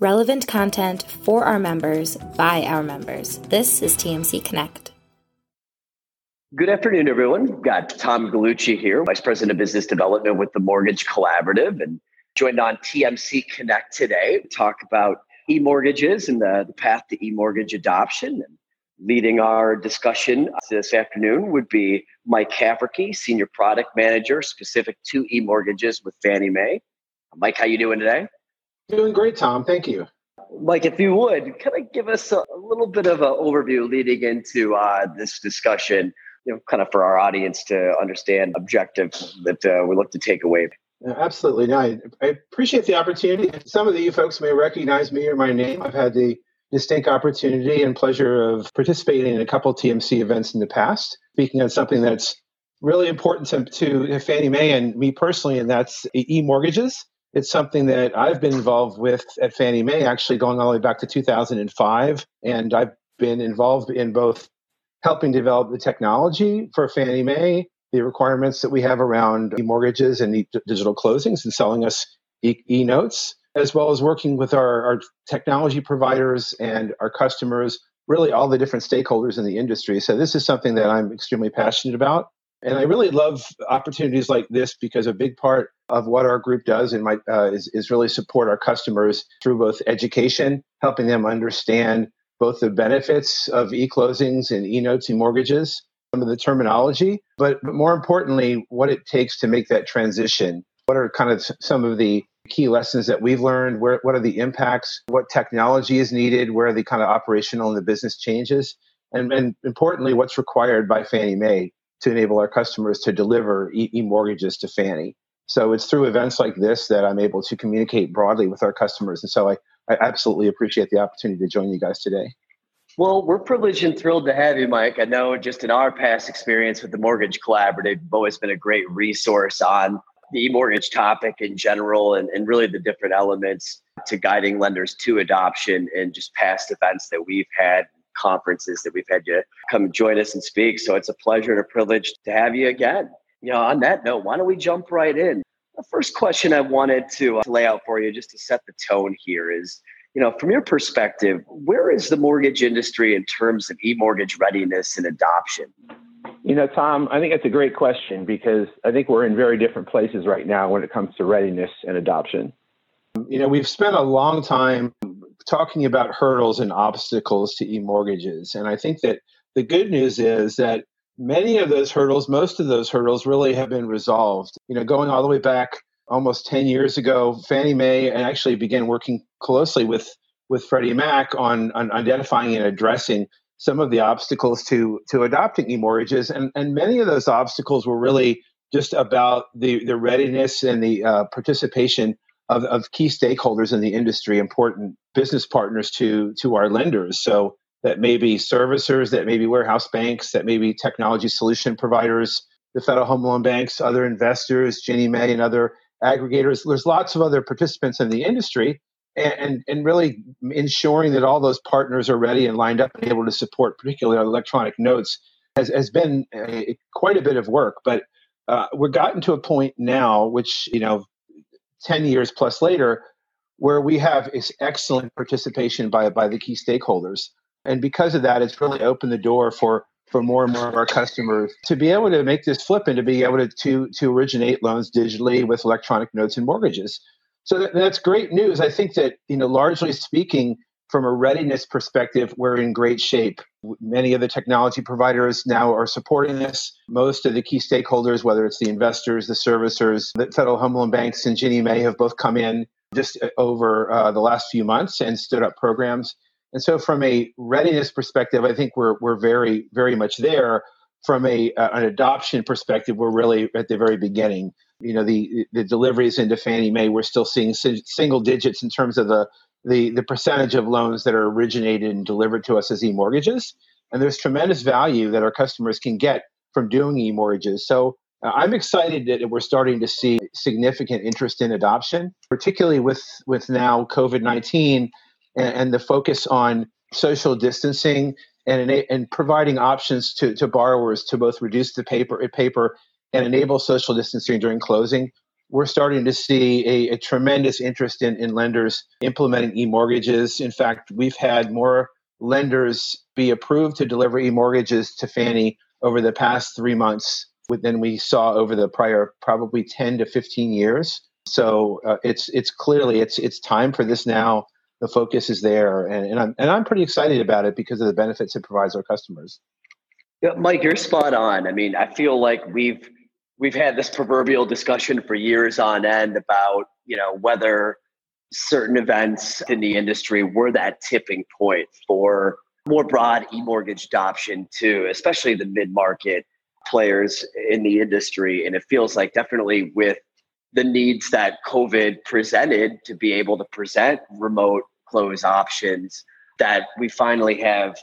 relevant content for our members by our members. This is TMC Connect. Good afternoon, everyone. We've got Tom Gallucci here, Vice President of Business Development with the Mortgage Collaborative, and joined on TMC Connect today to talk about e-mortgages and the, the path to e-mortgage adoption. And leading our discussion this afternoon would be Mike Haverkey, Senior Product Manager specific to e-mortgages with Fannie Mae. Mike, how you doing today? Doing great, Tom. Thank you. Mike, if you would, kind of give us a, a little bit of an overview leading into uh, this discussion, you know, kind of for our audience to understand objectives that uh, we look to take away. absolutely. No, I, I appreciate the opportunity. Some of you folks may recognize me or my name. I've had the distinct opportunity and pleasure of participating in a couple TMC events in the past, speaking on something that's really important to, to Fannie Mae and me personally, and that's e-mortgages. It's something that I've been involved with at Fannie Mae, actually going all the way back to 2005. And I've been involved in both helping develop the technology for Fannie Mae, the requirements that we have around e-mortgages and digital closings and selling us e notes, as well as working with our, our technology providers and our customers, really all the different stakeholders in the industry. So this is something that I'm extremely passionate about. And I really love opportunities like this because a big part of what our group does and my, uh, is, is really support our customers through both education, helping them understand both the benefits of e-closings and e-notes and mortgages, some of the terminology, but, but more importantly, what it takes to make that transition. What are kind of some of the key lessons that we've learned? Where, what are the impacts? What technology is needed? Where are the kind of operational and the business changes? And, and importantly, what's required by Fannie Mae to enable our customers to deliver e mortgages to Fannie. So it's through events like this that I'm able to communicate broadly with our customers. And so I, I absolutely appreciate the opportunity to join you guys today. Well, we're privileged and thrilled to have you, Mike. I know just in our past experience with the Mortgage Collaborative, you've always been a great resource on the mortgage topic in general and, and really the different elements to guiding lenders to adoption and just past events that we've had conferences that we've had you come join us and speak. So it's a pleasure and a privilege to have you again. You know, on that note, why don't we jump right in? The first question I wanted to uh, lay out for you just to set the tone here is, you know, from your perspective, where is the mortgage industry in terms of e-mortgage readiness and adoption? You know, Tom, I think that's a great question because I think we're in very different places right now when it comes to readiness and adoption. You know, we've spent a long time talking about hurdles and obstacles to e-mortgages. And I think that the good news is that many of those hurdles, most of those hurdles really have been resolved. You know, going all the way back almost 10 years ago, Fannie Mae actually began working closely with with Freddie Mac on, on identifying and addressing some of the obstacles to to adopting e-mortgages. And, and many of those obstacles were really just about the, the readiness and the uh, participation of, of key stakeholders in the industry, important business partners to to our lenders. So that may be servicers, that may be warehouse banks, that may be technology solution providers, the Federal Home Loan Banks, other investors, Ginnie Mae, and other aggregators. There's lots of other participants in the industry, and, and, really ensuring that all those partners are ready and lined up and able to support, particularly electronic notes, has, has been a, quite a bit of work. But uh, we're gotten to a point now, which you know 10 years plus later, where we have excellent participation by, by the key stakeholders. And because of that, it's really opened the door for, for more and more of our customers to be able to make this flip and to be able to, to, to originate loans digitally with electronic notes and mortgages. So that, that's great news. I think that, you know, largely speaking, from a readiness perspective, we're in great shape. Many of the technology providers now are supporting this. Most of the key stakeholders, whether it's the investors, the servicers, the Federal Home Loan Banks, and Ginnie Mae, have both come in just uh, over uh, the last few months and stood up programs. And so, from a readiness perspective, I think we're we're very very much there. From a uh, an adoption perspective, we're really at the very beginning. You know, the the deliveries into Fannie Mae, we're still seeing single digits in terms of the the, the percentage of loans that are originated and delivered to us as e-mortgages. And there's tremendous value that our customers can get from doing e-mortgages. So uh, I'm excited that we're starting to see significant interest in adoption, particularly with, with now COVID-19 and, and the focus on social distancing and, and providing options to, to borrowers to both reduce the paper, paper and enable social distancing during closing we're starting to see a, a tremendous interest in, in lenders implementing e-mortgages. In fact, we've had more lenders be approved to deliver e-mortgages to Fannie over the past three months than we saw over the prior probably 10 to 15 years. So uh, it's it's clearly it's it's time for this now. The focus is there, and, and I'm and I'm pretty excited about it because of the benefits it provides our customers. Yeah, Mike, you're spot on. I mean, I feel like we've we've had this proverbial discussion for years on end about you know whether certain events in the industry were that tipping point for more broad e-mortgage adoption too especially the mid-market players in the industry. And it feels like definitely with the needs that covid presented to be able to present remote close options that we finally have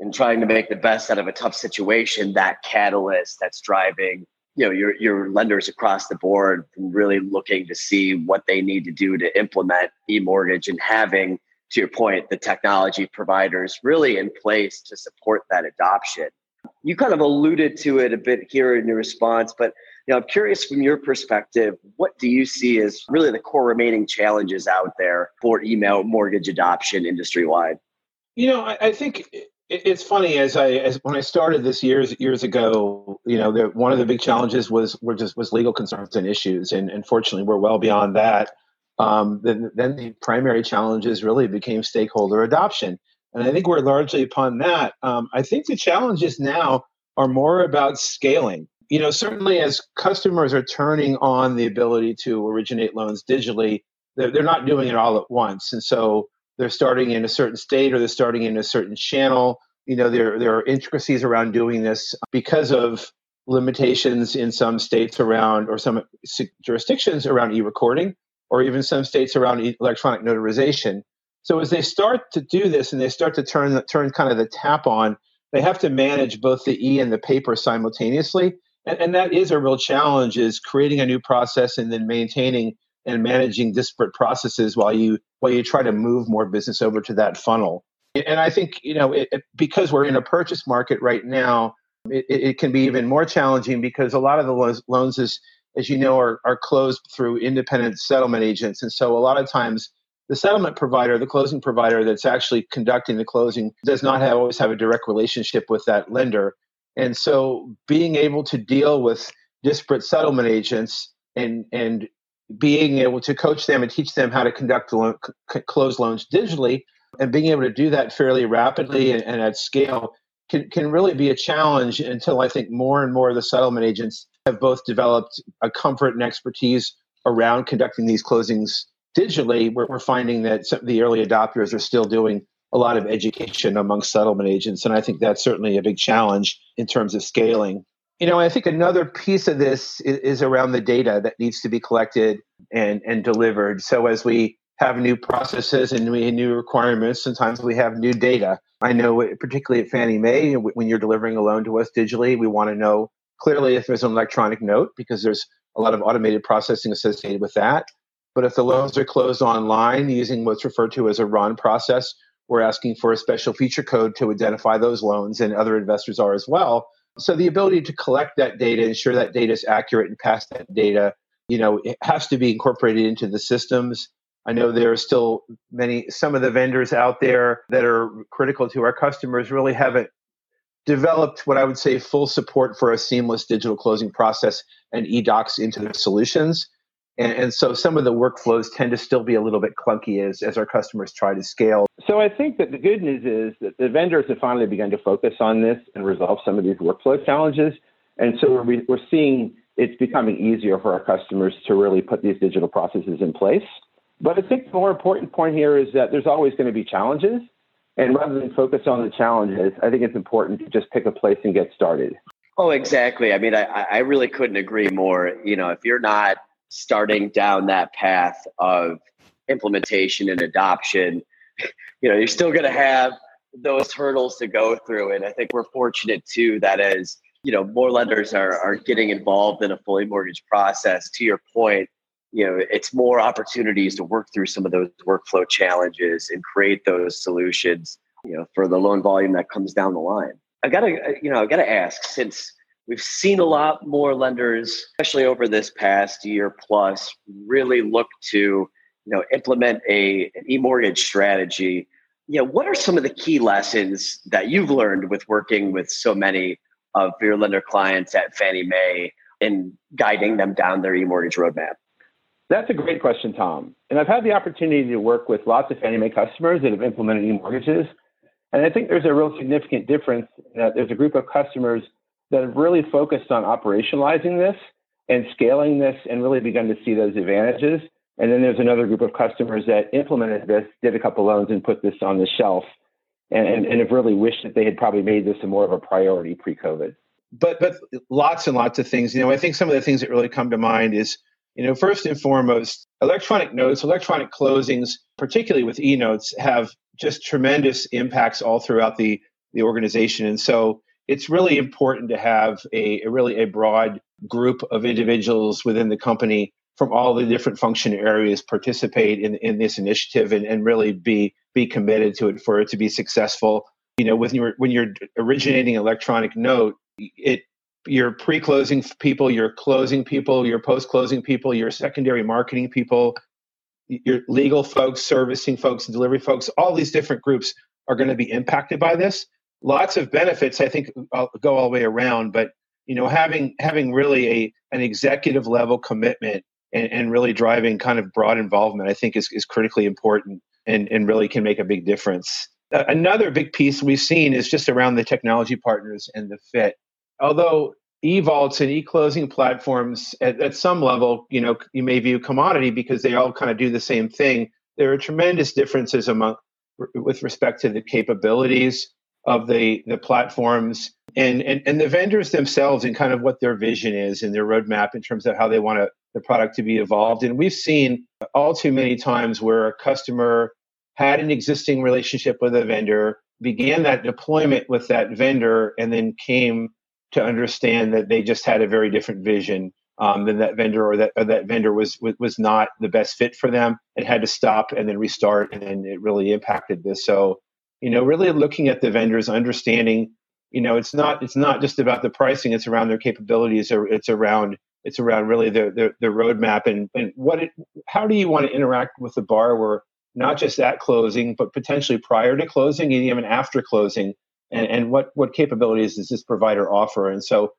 in trying to make the best out of a tough situation that catalyst that's driving you know your your lenders across the board really looking to see what they need to do to implement e-mortgage and having to your point the technology providers really in place to support that adoption. You kind of alluded to it a bit here in your response but you know i'm curious from your perspective what do you see as really the core remaining challenges out there for email mortgage adoption industry wide you know I, I think it's funny as I as when I started this years years ago, you know, the, one of the big challenges was were just was legal concerns and issues, and unfortunately, we're well beyond that. Um, then then the primary challenges really became stakeholder adoption, and I think we're largely upon that. Um, I think the challenges now are more about scaling. You know, certainly as customers are turning on the ability to originate loans digitally, they're, they're not doing it all at once, and so they're starting in a certain state or they're starting in a certain channel. You know, there there are intricacies around doing this because of limitations in some states around or some jurisdictions around e-recording or even some states around electronic notarization. So as they start to do this and they start to turn turn kind of the tap on, they have to manage both the e and the paper simultaneously. And, and that is a real challenge is creating a new process and then maintaining and managing disparate processes while you while you try to move more business over to that funnel. And I think you know it, it, because we're in a purchase market right now, it, it, can be even more challenging because a lot of the loans, loans is, as you know, are, are closed through independent settlement agents, and so a lot of times the settlement provider, the closing provider that's actually conducting the closing, does not have, always have a direct relationship with that lender, and so being able to deal with disparate settlement agents and and being able to coach them and teach them how to conduct loan, c- close loans digitally and being able to do that fairly rapidly and, and, at scale can, can really be a challenge until I think more and more of the settlement agents have both developed a comfort and expertise around conducting these closings digitally. We're, we're finding that some, the early adopters are still doing a lot of education among settlement agents. And I think that's certainly a big challenge in terms of scaling. You know, I think another piece of this is, is, around the data that needs to be collected and, and delivered. So as we have new processes and we new requirements, sometimes we have new data. I know, particularly at Fannie Mae, when you're delivering a loan to us digitally, we want to know clearly if there's an electronic note because there's a lot of automated processing associated with that. But if the loans are closed online using what's referred to as a RON process, we're asking for a special feature code to identify those loans, and other investors are as well so the ability to collect that data, ensure that data is accurate and pass that data, you know, it has to be incorporated into the systems. I know there are still many, some of the vendors out there that are critical to our customers really haven't developed what I would say full support for a seamless digital closing process and eDocs into their solutions. And, and, so some of the workflows tend to still be a little bit clunky as, as our customers try to scale. So I think that the good news is that the vendors have finally begun to focus on this and resolve some of these workflow challenges. And so we're, we're seeing it's becoming easier for our customers to really put these digital processes in place. But I think the more important point here is that there's always going to be challenges. And rather than focus on the challenges, I think it's important to just pick a place and get started. Oh, exactly. I mean, I, I really couldn't agree more. You know, if you're not starting down that path of implementation and adoption, you know, you're still going to have those hurdles to go through. And I think we're fortunate too that as you know more lenders are are getting involved in a fully mortgage process. To your point, you know, it's more opportunities to work through some of those workflow challenges and create those solutions. You know, for the loan volume that comes down the line. I gotta, uh, you know, I gotta ask since we've seen a lot more lenders, especially over this past year plus, really look to you know implement a an e-mortgage strategy. You know, what are some of the key lessons that you've learned with working with so many of your lender clients at Fannie Mae in guiding them down their e-mortgage roadmap? That's a great question, Tom. And I've had the opportunity to work with lots of Fannie Mae customers that have implemented e-mortgages. And I think there's a real significant difference that there's a group of customers that have really focused on operationalizing this and scaling this and really begun to see those advantages. And then there's another group of customers that implemented this, did a couple loans, and put this on the shelf, and, and, and have really wished that they had probably made this a more of a priority pre-COVID. But but lots and lots of things. You know, I think some of the things that really come to mind is, you know, first and foremost, electronic notes, electronic closings, particularly with e-notes, have just tremendous impacts all throughout the the organization. And so it's really important to have a, a, really a broad group of individuals within the company from all the different function areas participate in, in this initiative and, and really be be committed to it for it to be successful. You know, when you're when you're originating electronic note, it your pre-closing people, your closing people, your post-closing people, your secondary marketing people, your legal folks, servicing folks, delivery folks, all these different groups are going to be impacted by this lots of benefits. I think I'll go all the way around, but you know, having having really a an executive level commitment and, and really driving kind of broad involvement, I think is is critically important and and really can make a big difference. Uh, another big piece we've seen is just around the technology partners and the fit. Although e-vaults and e-closing platforms at, at some level, you know, you may view commodity because they all kind of do the same thing. There are tremendous differences among with respect to the capabilities, of the the platforms and, and and the vendors themselves and kind of what their vision is and their roadmap in terms of how they want the product to be evolved. And we've seen all too many times where a customer had an existing relationship with a vendor, began that deployment with that vendor, and then came to understand that they just had a very different vision um, than that vendor, or that or that vendor was was not the best fit for them, and had to stop and then restart, and then it really impacted this. So you know really looking at the vendors understanding you know it's not it's not just about the pricing it's around their capabilities or it's around it's around really the the, the roadmap and and what it how do you want to interact with the borrower not just at closing but potentially prior to closing and even after closing and, and what what capabilities does this provider offer? And so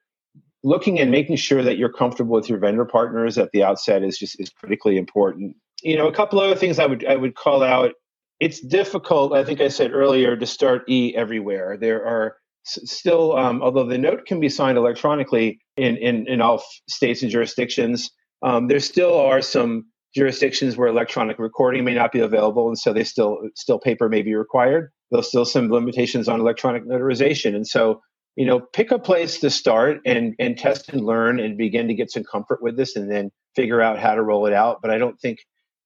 looking and making sure that you're comfortable with your vendor partners at the outset is just is critically important. You know a couple other things i would i would call out it's difficult, I think I said earlier, to start E everywhere. There are still, um, although the note can be signed electronically in, in, in all states and jurisdictions, um, there still are some jurisdictions where electronic recording may not be available, and so they still still paper may be required. There's still some limitations on electronic notarization, and so you know, pick a place to start and and test and learn and begin to get some comfort with this, and then figure out how to roll it out. But I don't think,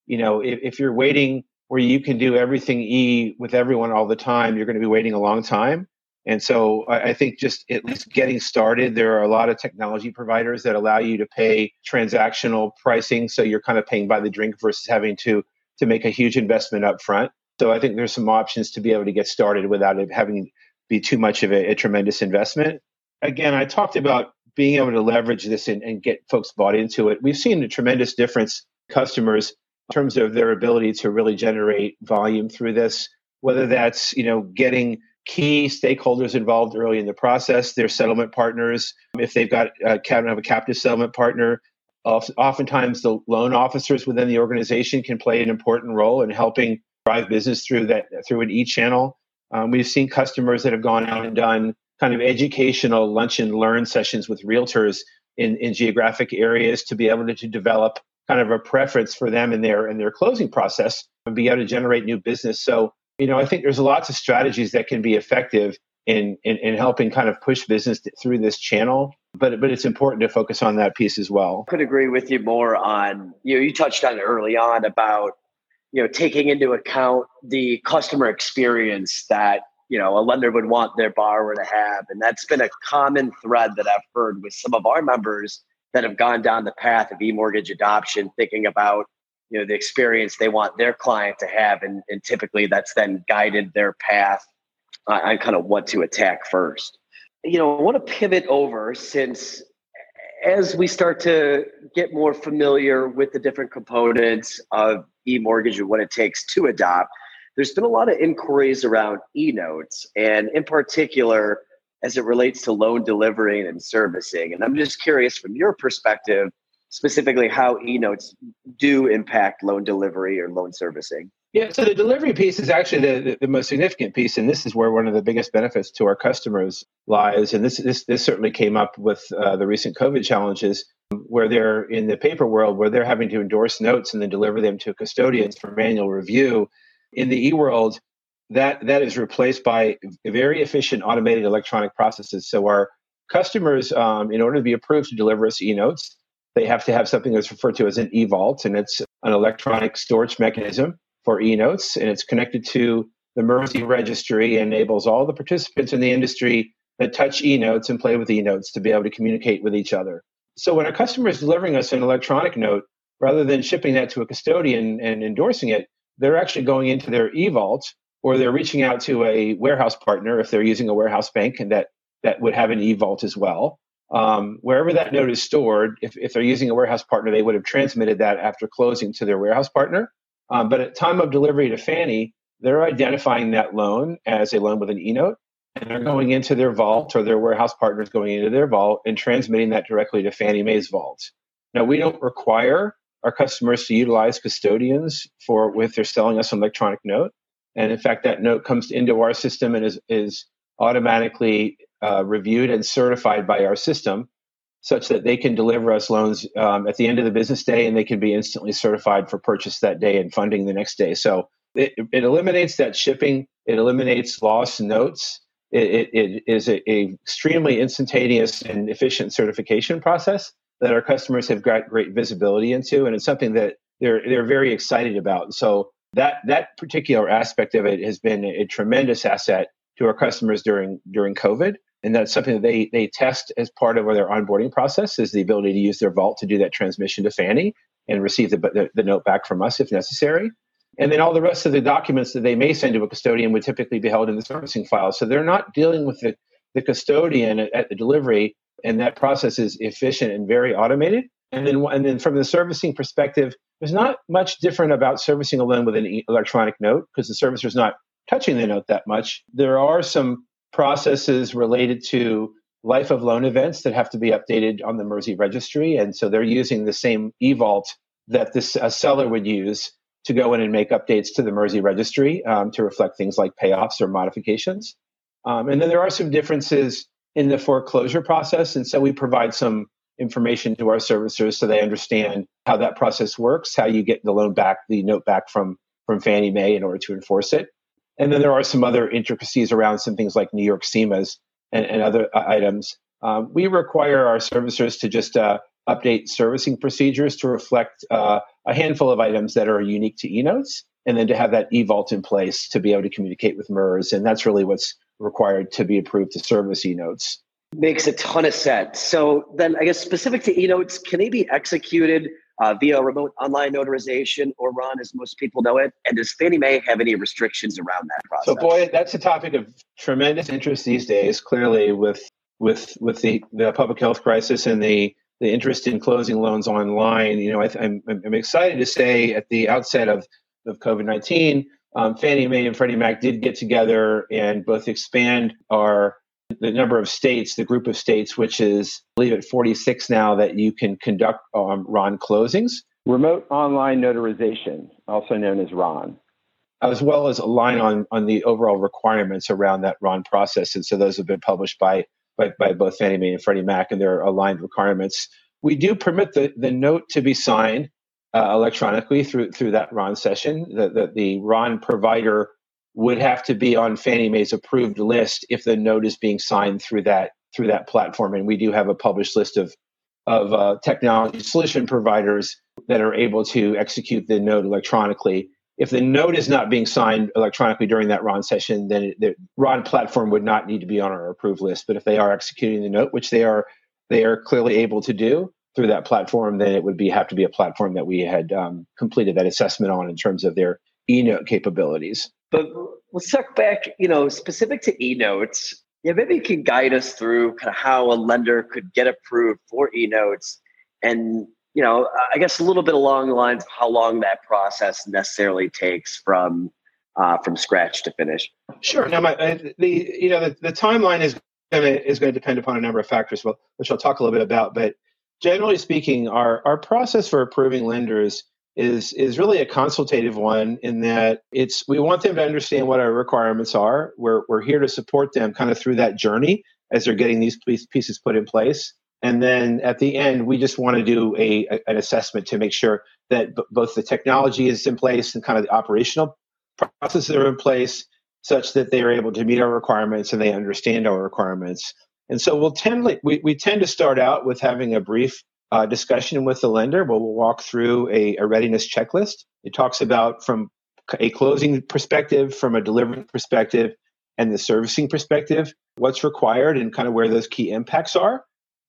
you know, if, if you're waiting where you can do everything E with everyone all the time, you're going to be waiting a long time. And so I think just at least getting started, there are a lot of technology providers that allow you to pay transactional pricing. So you're kind of paying by the drink versus having to to make a huge investment up front. So I think there's some options to be able to get started without it having be too much of a, a tremendous investment. Again, I talked about being able to leverage this and, and get folks bought into it. We've seen a tremendous difference customers in terms of their ability to really generate volume through this, whether that's, you know, getting key stakeholders involved early in the process, their settlement partners, if they've got a, have a captive settlement partner, oftentimes the loan officers within the organization can play an important role in helping drive business through that through an e-channel. Um, we've seen customers that have gone out and done kind of educational lunch and learn sessions with realtors in, in geographic areas to be able to, to develop kind of a preference for them in their in their closing process and be able to generate new business. So, you know, I think there's lots of strategies that can be effective in, in, in helping kind of push business through this channel. But but it's important to focus on that piece as well. I Could agree with you more on you know you touched on it early on about you know taking into account the customer experience that you know a lender would want their borrower to have, and that's been a common thread that I've heard with some of our members that have gone down the path of e-mortgage adoption, thinking about you know the experience they want their client to have, and, and typically that's then guided their path uh, on kind of what to attack first. you know, I want to pivot over since as we start to get more familiar with the different components of e-mortgage and what it takes to adopt, there's been a lot of inquiries around e-notes and in particular as it relates to loan delivering and servicing. And I'm just curious from your perspective, specifically how e-notes do impact loan delivery or loan servicing. Yeah, so the delivery piece is actually the, the, most significant piece, and this is where one of the biggest benefits to our customers lies. And this this, this certainly came up with uh, the recent COVID challenges, where they're in the paper world, where they're having to endorse notes and then deliver them to custodians for manual review. In the e world, that that is replaced by very efficient automated electronic processes. So our customers, um, in order to be approved to deliver us e notes, they have to have something that's referred to as an e vault, and it's an electronic storage mechanism for e-notes, and it's connected to the MERS eRegistry and enables all the participants in the industry that touch e-notes and play with e-notes to be able to communicate with each other. So when a customer is delivering us an electronic note, rather than shipping that to a custodian and endorsing it, they're actually going into their e-vault or they're reaching out to a warehouse partner if they're using a warehouse bank and that that would have an e-vault as well. Um, wherever that note is stored, if, if they're using a warehouse partner, they would have transmitted that after closing to their warehouse partner. Um, but at time of delivery to Fannie, they're identifying that loan as a loan with an e-note, and they're going into their vault or their warehouse partners going into their vault and transmitting that directly to Fannie Mae's vault. Now, we don't require our customers to utilize custodians for if they're selling us an electronic note. And in fact, that note comes into our system and is, is automatically uh, reviewed and certified by our system such that they can deliver us loans um, at the end of the business day and they can be instantly certified for purchase that day and funding the next day. So it, it eliminates that shipping, it eliminates lost notes. It, it, it is a, a, extremely instantaneous and efficient certification process that our customers have got great visibility into, and it's something that they're they're very excited about. So that that particular aspect of it has been a tremendous asset to our customers during during COVID and that's something that they they test as part of their onboarding process is the ability to use their vault to do that transmission to Fannie and receive the, the, the, note back from us if necessary. And then all the rest of the documents that they may send to a custodian would typically be held in the servicing file. So they're not dealing with the, the custodian at, at the delivery, and that process is efficient and very automated. And then, and then from the servicing perspective, there's not much different about servicing a loan with an electronic note because the servicer is not touching the note that much. There are some processes related to life of loan events that have to be updated on the MERS eRegistry. And so they're using the same eVault that this a seller would use to go in and make updates to the MERS eRegistry um, to reflect things like payoffs or modifications. Um, and then there are some differences in the foreclosure process. And so we provide some information to our servicers so they understand how that process works, how you get the loan back, the note back from, from Fannie Mae in order to enforce it. And then there are some other intricacies around some things like New York CEMAs and, and other uh, items. Um, we require our servicers to just uh, update servicing procedures to reflect uh, a handful of items that are unique to eNotes, and then to have that eVault in place to be able to communicate with MERS. And that's really what's required to be approved to service eNotes. Makes a ton of sense. So then, I guess specific to eNotes, can they be executed uh, via remote online notarization or RON, as most people know it? And does Fannie Mae have any restrictions around that process? So, boy, that's a topic of tremendous interest these days. Clearly, with with with the, the public health crisis and the the interest in closing loans online, you know, I, am I'm, I'm excited to say at the outset of of COVID nineteen, um, Fannie Mae and Freddie Mac did get together and both expand our the number of states, the group of states, which is, I believe, at 46 now, that you can conduct um, RON closings. Remote online notarization, also known as RON. As well as align on, on the overall requirements around that RON process. And so those have been published by, by, by both Fannie Mae and Freddie Mac, and their aligned requirements. We do permit the, the note to be signed uh, electronically through, through that RON session. The, the, the RON provider would have to be on Fannie Mae's approved list if the note is being signed through that through that platform. And we do have a published list of of uh, technology solution providers that are able to execute the note electronically. If the note is not being signed electronically during that RON session, then the RON platform would not need to be on our approved list. But if they are executing the note, which they are, they are clearly able to do through that platform, then it would be have to be a platform that we had um, completed that assessment on in terms of their e-note capabilities. But let's talk back, you know, specific to e-notes. Yeah, maybe you can guide us through kind of how a lender could get approved for e-notes and you know, I guess a little bit along the lines of how long that process necessarily takes from uh, from scratch to finish. Sure. Now, my, the you know the, the timeline is going to is going to depend upon a number of factors, which I'll talk a little bit about. But generally speaking, our our process for approving lenders is is really a consultative one in that it's we want them to understand what our requirements are. We're we're here to support them kind of through that journey as they're getting these pieces put in place. And then at the end, we just want to do a, a an assessment to make sure that b- both the technology is in place and kind of the operational processes are in place such that they are able to meet our requirements and they understand our requirements. And so we'll tend we, we tend to start out with having a brief uh, discussion with the lender. We'll, we'll walk through a, a readiness checklist. It talks about from a closing perspective, from a delivery perspective, and the servicing perspective, what's required and kind of where those key impacts are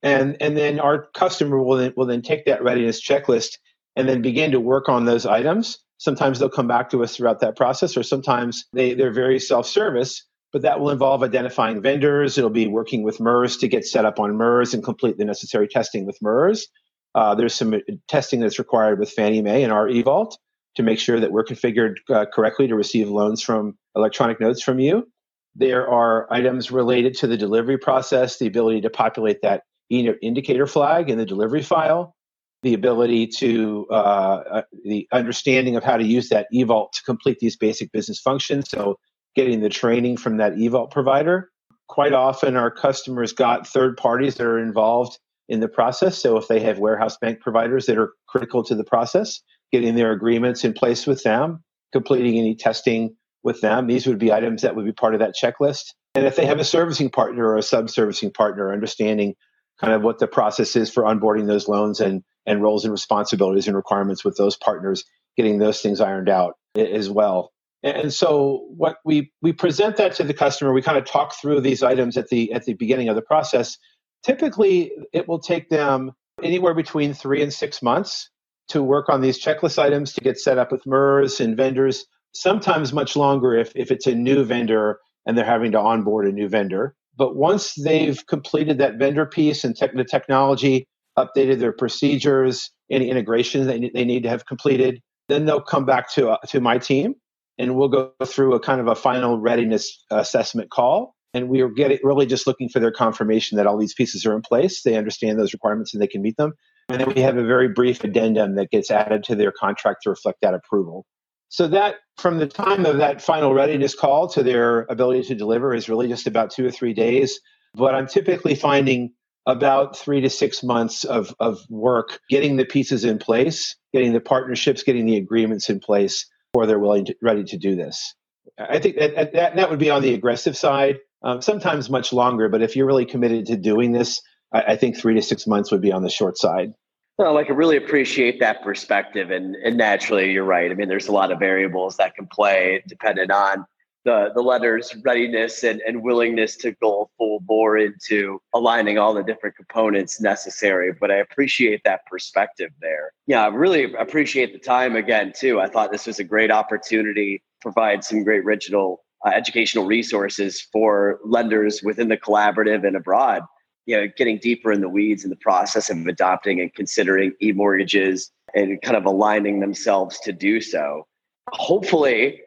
and and then our customer will then, will then take that readiness checklist and then begin to work on those items sometimes they'll come back to us throughout that process or sometimes they, they're very self-service but that will involve identifying vendors. It'll be working with mers to get set up on mers and complete the necessary testing with mers. Uh, there's some testing that's required with fannie mae and our evault to make sure that we're configured uh, correctly to receive loans from electronic notes from you. There are items related to the delivery process the ability to populate that indicator flag in the delivery file, the ability to uh, uh, the understanding of how to use that eVault to complete these basic business functions. So getting the training from that eVault provider. Quite often, our customers got third parties that are involved in the process. So if they have warehouse bank providers that are critical to the process, getting their agreements in place with them, completing any testing with them, these would be items that would be part of that checklist. And if they have a servicing partner or a sub servicing partner, understanding kind of what the process is for onboarding those loans and and roles and responsibilities and requirements with those partners, getting those things ironed out as well. And so what we we present that to the customer, we kind of talk through these items at the at the beginning of the process. Typically, it will take them anywhere between three and six months to work on these checklist items to get set up with MERS and vendors. Sometimes much longer if if it's a new vendor and they're having to onboard a new vendor. But once they've completed that vendor piece and the technology, updated their procedures, any integrations they, they need to have completed, then they'll come back to, uh, to my team and we'll go through a kind of a final readiness assessment call. And we are getting really just looking for their confirmation that all these pieces are in place. They understand those requirements and they can meet them. And then we have a very brief addendum that gets added to their contract to reflect that approval. So that from the time of that final readiness call to their ability to deliver is really just about two or three days. But I'm typically finding about three to six months of, of work getting the pieces in place, getting the partnerships, getting the agreements in place before they're willing to, ready to do this. I think that, that, that would be on the aggressive side, um, sometimes much longer. But if you're really committed to doing this, I, I think three to six months would be on the short side. Well, I can really appreciate that perspective, and and naturally, you're right. I mean, there's a lot of variables that can play dependent on the the lender's readiness and, and willingness to go full bore into aligning all the different components necessary. But I appreciate that perspective there. Yeah, I really appreciate the time again too. I thought this was a great opportunity to provide some great original uh, educational resources for lenders within the collaborative and abroad you know, getting deeper in the weeds in the process of adopting and considering e-mortgages and kind of aligning themselves to do so. Hopefully,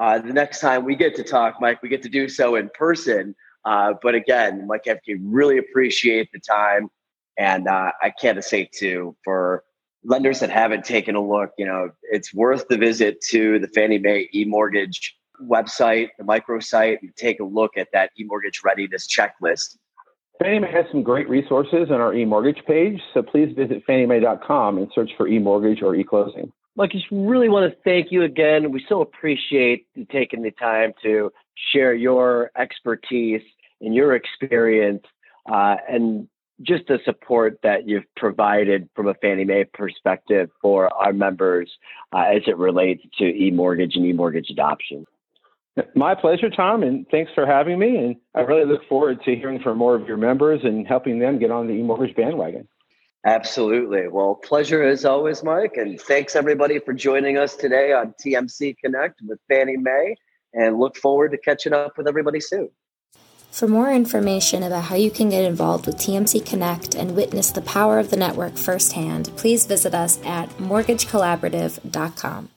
uh, the next time we get to talk, Mike, we get to do so in person. Uh, but again, Mike Efke, really appreciate the time. And uh, I can't say too, for lenders that haven't taken a look, you know, it's worth the visit to the Fannie Mae e-mortgage website, the microsite, and take a look at that e-mortgage readiness checklist Fannie Mae has some great resources on our eMortgage page, so please visit fanniemae.com and search for eMortgage or eClosing. Mike, I just really want to thank you again. We so appreciate you taking the time to share your expertise and your experience uh, and just the support that you've provided from a Fannie Mae perspective for our members uh, as it relates to e-mortgage and e-mortgage adoption. My pleasure, Tom, and thanks for having me. And I really look forward to hearing from more of your members and helping them get on the e-mortgage bandwagon. Absolutely. Well, pleasure as always, Mike. And thanks everybody for joining us today on TMC Connect with Fannie Mae. And look forward to catching up with everybody soon. For more information about how you can get involved with TMC Connect and witness the power of the network firsthand, please visit us at mortgagecollaborative.com.